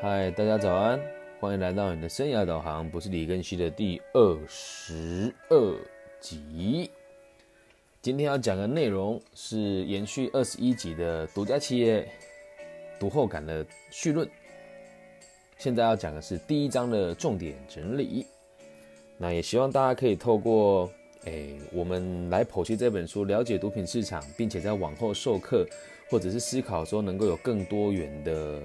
嗨，大家早安，欢迎来到你的生涯导航，不是李根熙的第二十二集。今天要讲的内容是延续二十一集的独家企业读后感的绪论。现在要讲的是第一章的重点整理。那也希望大家可以透过诶、我们来剖析这本书，了解毒品市场，并且在往后授课或者是思考的时候，能够有更多元的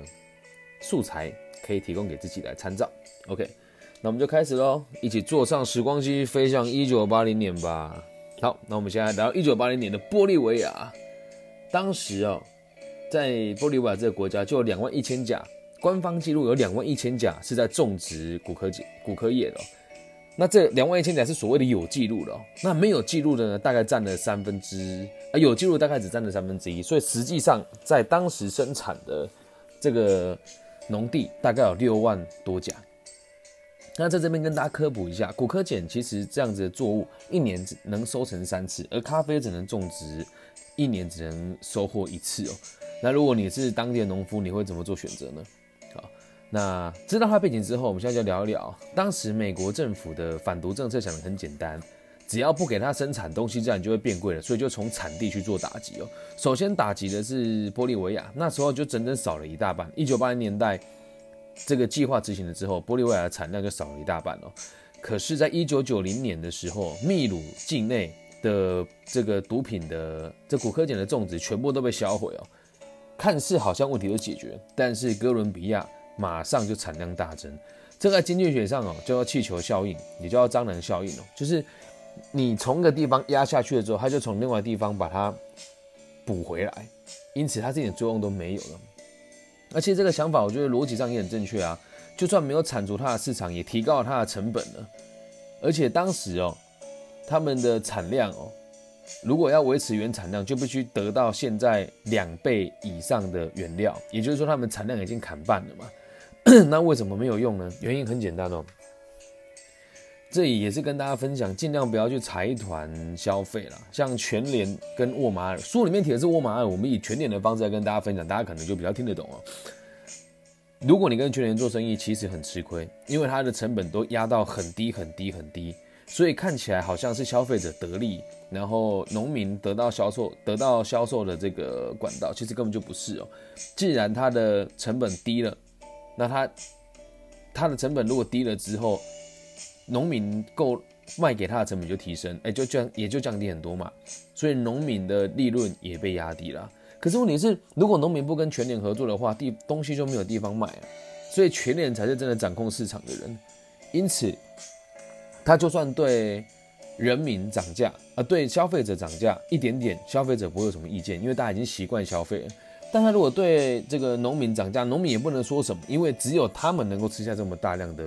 素材可以提供给自己来参照。OK，那我们就开始喽，一起坐上时光机，飞向一九八零年吧。好，那我们现在来到一九八零年的玻利维亚，当时哦，在玻利维亚这个国家就有两万一千甲，官方记录有两万一千甲是在种植骨科业骨科业的、那这两万一千甲是所谓的有记录的、哦，那没有记录的呢，大概占了三分之啊，有记录大概只占了三分之一，所以实际上在当时生产的这个农地大概有六万多甲。那在这边跟大家科普一下，骨科碱其实这样子的作物一年只能收成三次，而咖啡只能种植一年只能收获一次哦。那如果你是当地的农夫，你会怎么做选择呢？好，那知道它背景之后，我们现在就聊一聊当时美国政府的反毒政策，想的很简单，只要不给它生产东西，这样就会变贵了，所以就从产地去做打击哦。首先打击的是玻利维亚，那时候就整整少了一大半。一九八零年代。这个计划执行了之后，玻利维亚的产量就少了一大半哦。可是，在一九九零年的时候，秘鲁境内的这个毒品的这古柯碱的种植全部都被销毁哦。看似好像问题都解决，但是哥伦比亚马上就产量大增。这在经济学上哦，叫做气球效应，也叫蟑螂效应哦，就是你从一个地方压下去了之后，它就从另外地方把它补回来，因此它这点作用都没有了。而且这个想法，我觉得逻辑上也很正确啊。就算没有铲除它的市场，也提高了它的成本了。而且当时哦，他们的产量哦，如果要维持原产量，就必须得到现在两倍以上的原料。也就是说，他们产量已经砍半了嘛。那为什么没有用呢？原因很简单哦。这也是跟大家分享，尽量不要去财团消费了。像全联跟沃马尔，书里面提的是沃马尔，我们以全联的方式来跟大家分享，大家可能就比较听得懂哦。如果你跟全联做生意，其实很吃亏，因为它的成本都压到很低很低很低，所以看起来好像是消费者得利，然后农民得到销售得到销售的这个管道，其实根本就不是哦。既然它的成本低了，那它它的成本如果低了之后，农民够卖给他的成本就提升，哎，就降也就降低很多嘛，所以农民的利润也被压低了。可是问题是，如果农民不跟全联合作的话，地东西就没有地方卖了，所以全联才是真的掌控市场的人。因此，他就算对人民涨价啊，对消费者涨价一点点，消费者不会有什么意见，因为大家已经习惯消费了。但他如果对这个农民涨价，农民也不能说什么，因为只有他们能够吃下这么大量的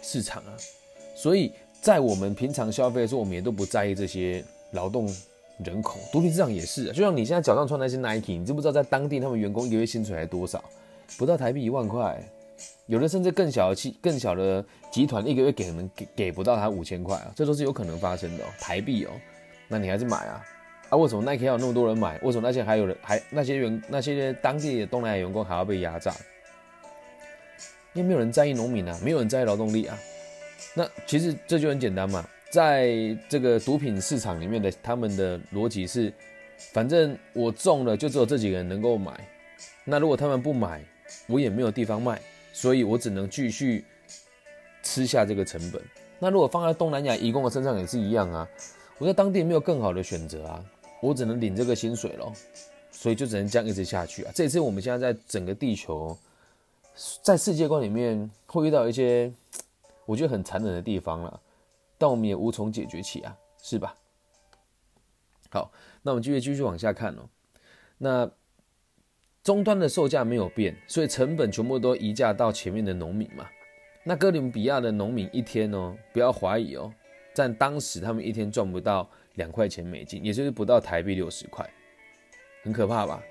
市场啊。所以在我们平常消费的时候，我们也都不在意这些劳动人口。毒品市场也是，就像你现在脚上穿那些 Nike，你知不知道在当地他们员工一个月薪水才多少？不到台币一万块，有的甚至更小的企、更小的集团，一个月给可能给给不到他五千块啊，这都是有可能发生的哦，台币哦。那你还是买啊？啊，为什么 Nike 要有那么多人买？为什么那些还有人还那些员那些当地的东南亚员工还要被压榨？因为没有人在意农民啊，没有人在意劳动力啊。那其实这就很简单嘛，在这个毒品市场里面的他们的逻辑是，反正我中了就只有这几个人能够买，那如果他们不买，我也没有地方卖，所以我只能继续吃下这个成本。那如果放在东南亚移工的身上也是一样啊，我在当地没有更好的选择啊，我只能领这个薪水咯，所以就只能这样一直下去啊。这也是我们现在在整个地球，在世界观里面会遇到一些。我觉得很残忍的地方了，但我们也无从解决起啊，是吧？好，那我们继续继续往下看哦。那终端的售价没有变，所以成本全部都移价到前面的农民嘛。那哥伦比亚的农民一天哦，不要怀疑哦，在当时他们一天赚不到两块钱美金，也就是不到台币六十块，很可怕吧？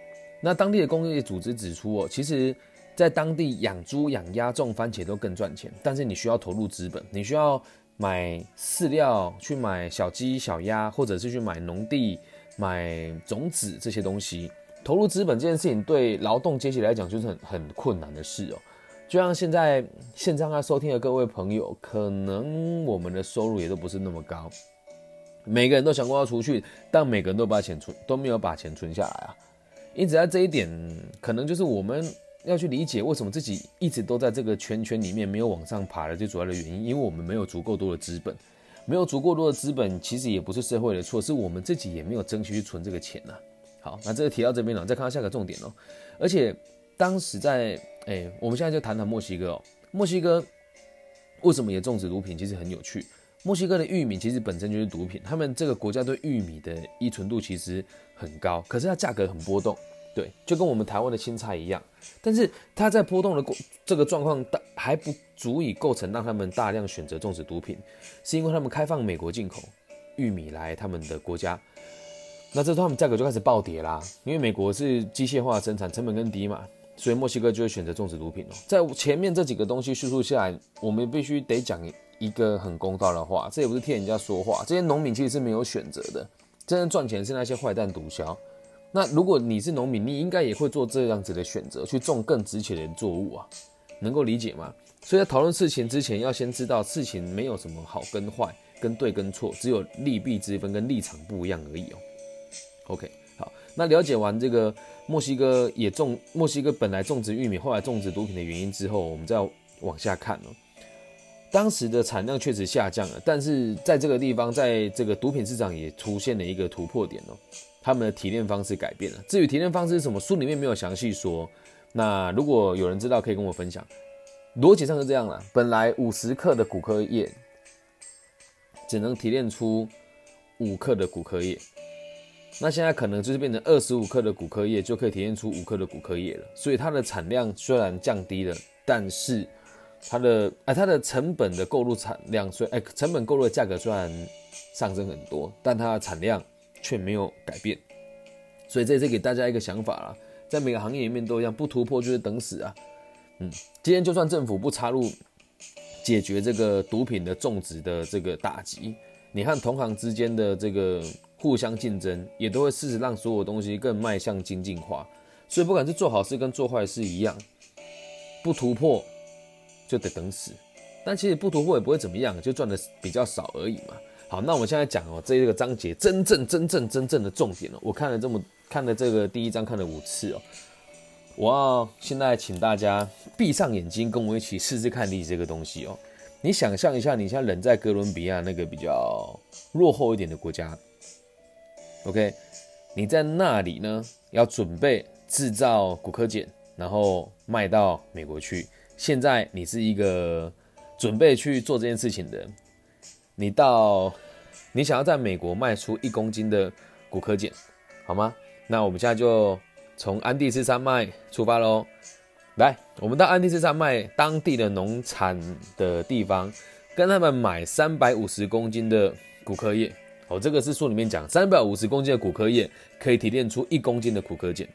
那当地的工业组织指出哦，其实。在当地养猪、养鸭、种番茄都更赚钱，但是你需要投入资本，你需要买饲料、去买小鸡、小鸭，或者是去买农地、买种子这些东西。投入资本这件事情对劳动阶级来讲就是很很困难的事哦。就像现在现在在收听的各位朋友，可能我们的收入也都不是那么高，每个人都想过要出去，但每个人都把钱存都没有把钱存下来啊。因此在这一点，可能就是我们要去理解为什么自己一直都在这个圈圈里面没有往上爬的最主要的原因，因为我们没有足够多的资本，没有足够多的资本，其实也不是社会的错，是我们自己也没有争取去存这个钱呐。好，那这个提到这边了，再看到下个重点哦。而且当时在，哎，我们现在就谈谈墨西哥哦。墨西哥为什么也种植毒品？其实很有趣。墨西哥的玉米其实本身就是毒品，他们这个国家对玉米的依存度其实很高，可是它价格很波动，对，就跟我们台湾的青菜一样。但是它在波动的过这个状况大还不足以构成让他们大量选择种植毒品，是因为他们开放美国进口玉米来他们的国家。那这他们价格就开始暴跌啦，因为美国是机械化生产，成本更低嘛，所以墨西哥就会选择种植毒品哦。在前面这几个东西叙述下来，我们必须得讲一个很公道的话，这也不是替人家说话，这些农民其实是没有选择的，真正赚钱是那些坏蛋毒枭。那如果你是农民，你应该也会做这样子的选择，去种更值钱的作物啊，能够理解吗？所以在讨论事情之前，要先知道事情没有什么好跟坏，跟对跟错，只有利弊之分跟立场不一样而已哦。OK，好，那了解完这个墨西哥也种墨西哥本来种植玉米，后来种植毒品的原因之后，我们再往下看哦。当时的产量确实下降了，但是在这个地方，在这个毒品市场也出现了一个突破点哦。他们的提炼方式改变了。至于提炼方式是什么，书里面没有详细说。那如果有人知道，可以跟我分享。逻辑上是这样了：本来五十克的骨科液只能提炼出五克的骨科液。那现在可能就是变成二十五克的骨科液就可以提炼出五克的骨科液了，所以它的产量虽然降低了，但是它的哎它的成本的购入产量虽哎成本购入的价格虽然上升很多，但它的产量却没有改变。所以这次给大家一个想法啦，在每个行业里面都一样，不突破就是等死啊。嗯，今天就算政府不插入解决这个毒品的种植的这个打击，你和同行之间的这个。互相竞争，也都会试着让所有东西更迈向精进化。所以不管是做好事跟做坏事一样，不突破就得等死。但其实不突破也不会怎么样，就赚的比较少而已嘛。好，那我们现在讲哦，这个章节真正真正真正的重点哦，我看了这么看了这个第一章看了五次哦，我要现在请大家闭上眼睛，跟我一起试试看理这个东西哦。你想象一下，你现在人在哥伦比亚那个比较落后一点的国家。OK，你在那里呢？要准备制造骨科碱，然后卖到美国去。现在你是一个准备去做这件事情的人，你到你想要在美国卖出一公斤的骨科碱，好吗？那我们现在就从安第斯山脉出发喽。来，我们到安第斯山脉当地的农产的地方，跟他们买三百五十公斤的骨科液。哦，这个是书里面讲，三百五十公斤的骨科液可以提炼出一公斤的骨科碱，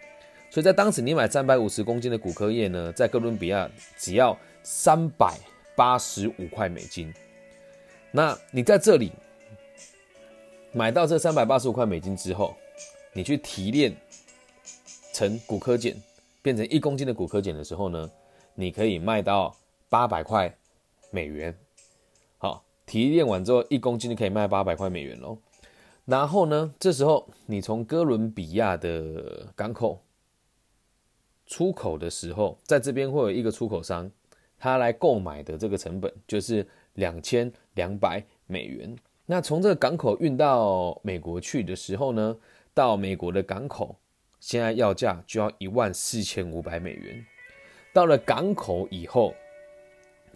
所以在当时你买三百五十公斤的骨科液呢，在哥伦比亚只要三百八十五块美金。那你在这里买到这三百八十五块美金之后，你去提炼成骨科碱，变成一公斤的骨科碱的时候呢，你可以卖到八百块美元。好提炼完之后，一公斤就可以卖八百块美元喽。然后呢，这时候你从哥伦比亚的港口出口的时候，在这边会有一个出口商，他来购买的这个成本就是两千两百美元。那从这个港口运到美国去的时候呢，到美国的港口现在要价就要一万四千五百美元。到了港口以后。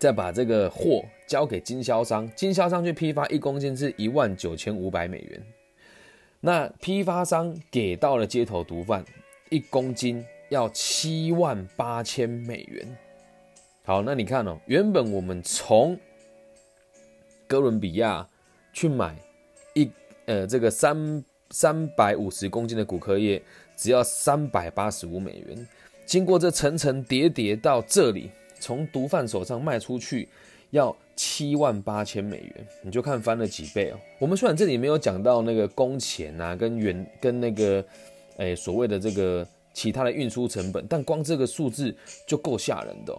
再把这个货交给经销商，经销商去批发一公斤是一万九千五百美元。那批发商给到了街头毒贩一公斤要七万八千美元。好，那你看哦，原本我们从哥伦比亚去买一呃这个三三百五十公斤的骨科液，只要三百八十五美元。经过这层层叠叠到这里。从毒贩手上卖出去要七万八千美元，你就看翻了几倍哦。我们虽然这里没有讲到那个工钱啊，跟原跟那个诶所谓的这个其他的运输成本，但光这个数字就够吓人的。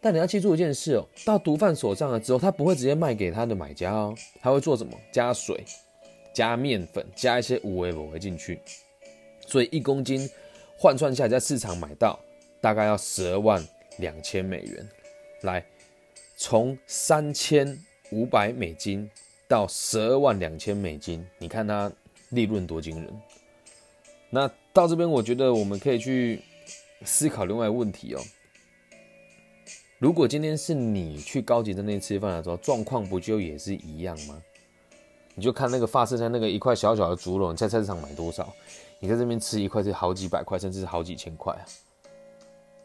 但你要记住一件事哦，到毒贩手上了之后，他不会直接卖给他的买家哦，他会做什么？加水、加面粉、加一些五味五味进去，所以一公斤换算下来，在市场买到大概要十二万两千美元。来，从三千五百美金到十二万两千美金，你看它利润多惊人。那到这边，我觉得我们可以去思考另外一个问题哦。如果今天是你去高级餐厅吃饭的时候，状况不就也是一样吗？你就看那个法式餐那个一块小小的猪肉，你在菜市场买多少？你在这边吃一块是好几百块，甚至是好几千块啊！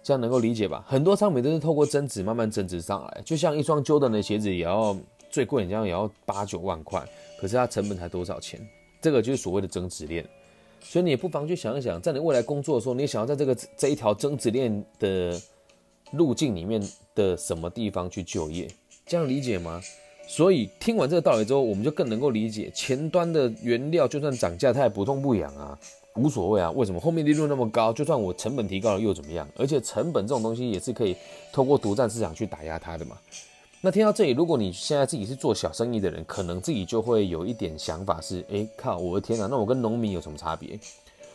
这样能够理解吧？很多商品都是透过增值慢慢增值上来，就像一双 Jordan 的鞋子也要最贵，你这样也要八九万块，可是它成本才多少钱？这个就是所谓的增值链。所以你也不妨去想一想，在你未来工作的时候，你想要在这个这一条增值链的。路径里面的什么地方去就业，这样理解吗？所以听完这个道理之后，我们就更能够理解，前端的原料就算涨价，它也不痛不痒啊，无所谓啊。为什么后面利润那么高？就算我成本提高了又怎么样？而且成本这种东西也是可以透过独占市场去打压它的嘛。那听到这里，如果你现在自己是做小生意的人，可能自己就会有一点想法是：哎，靠，我的天哪，那我跟农民有什么差别？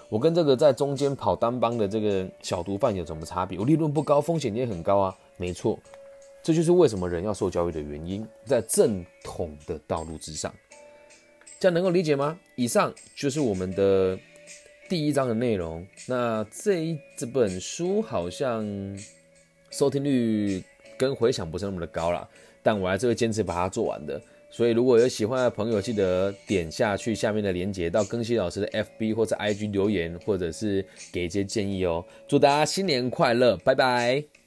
我跟这个在中间跑单帮的这个小毒贩有什么差别？我利润不高，风险也很高啊。没错，这就是为什么人要受教育的原因，在正统的道路之上，这样能够理解吗？以上就是我们的第一章的内容。那这一这本书好像收听率跟回响不是那么的高了，但我还是会坚持把它做完的。所以，如果有喜欢的朋友，记得点下去下面的链接，到更新老师的 FB 或者 IG 留言，或者是给一些建议哦。祝大家新年快乐，拜拜。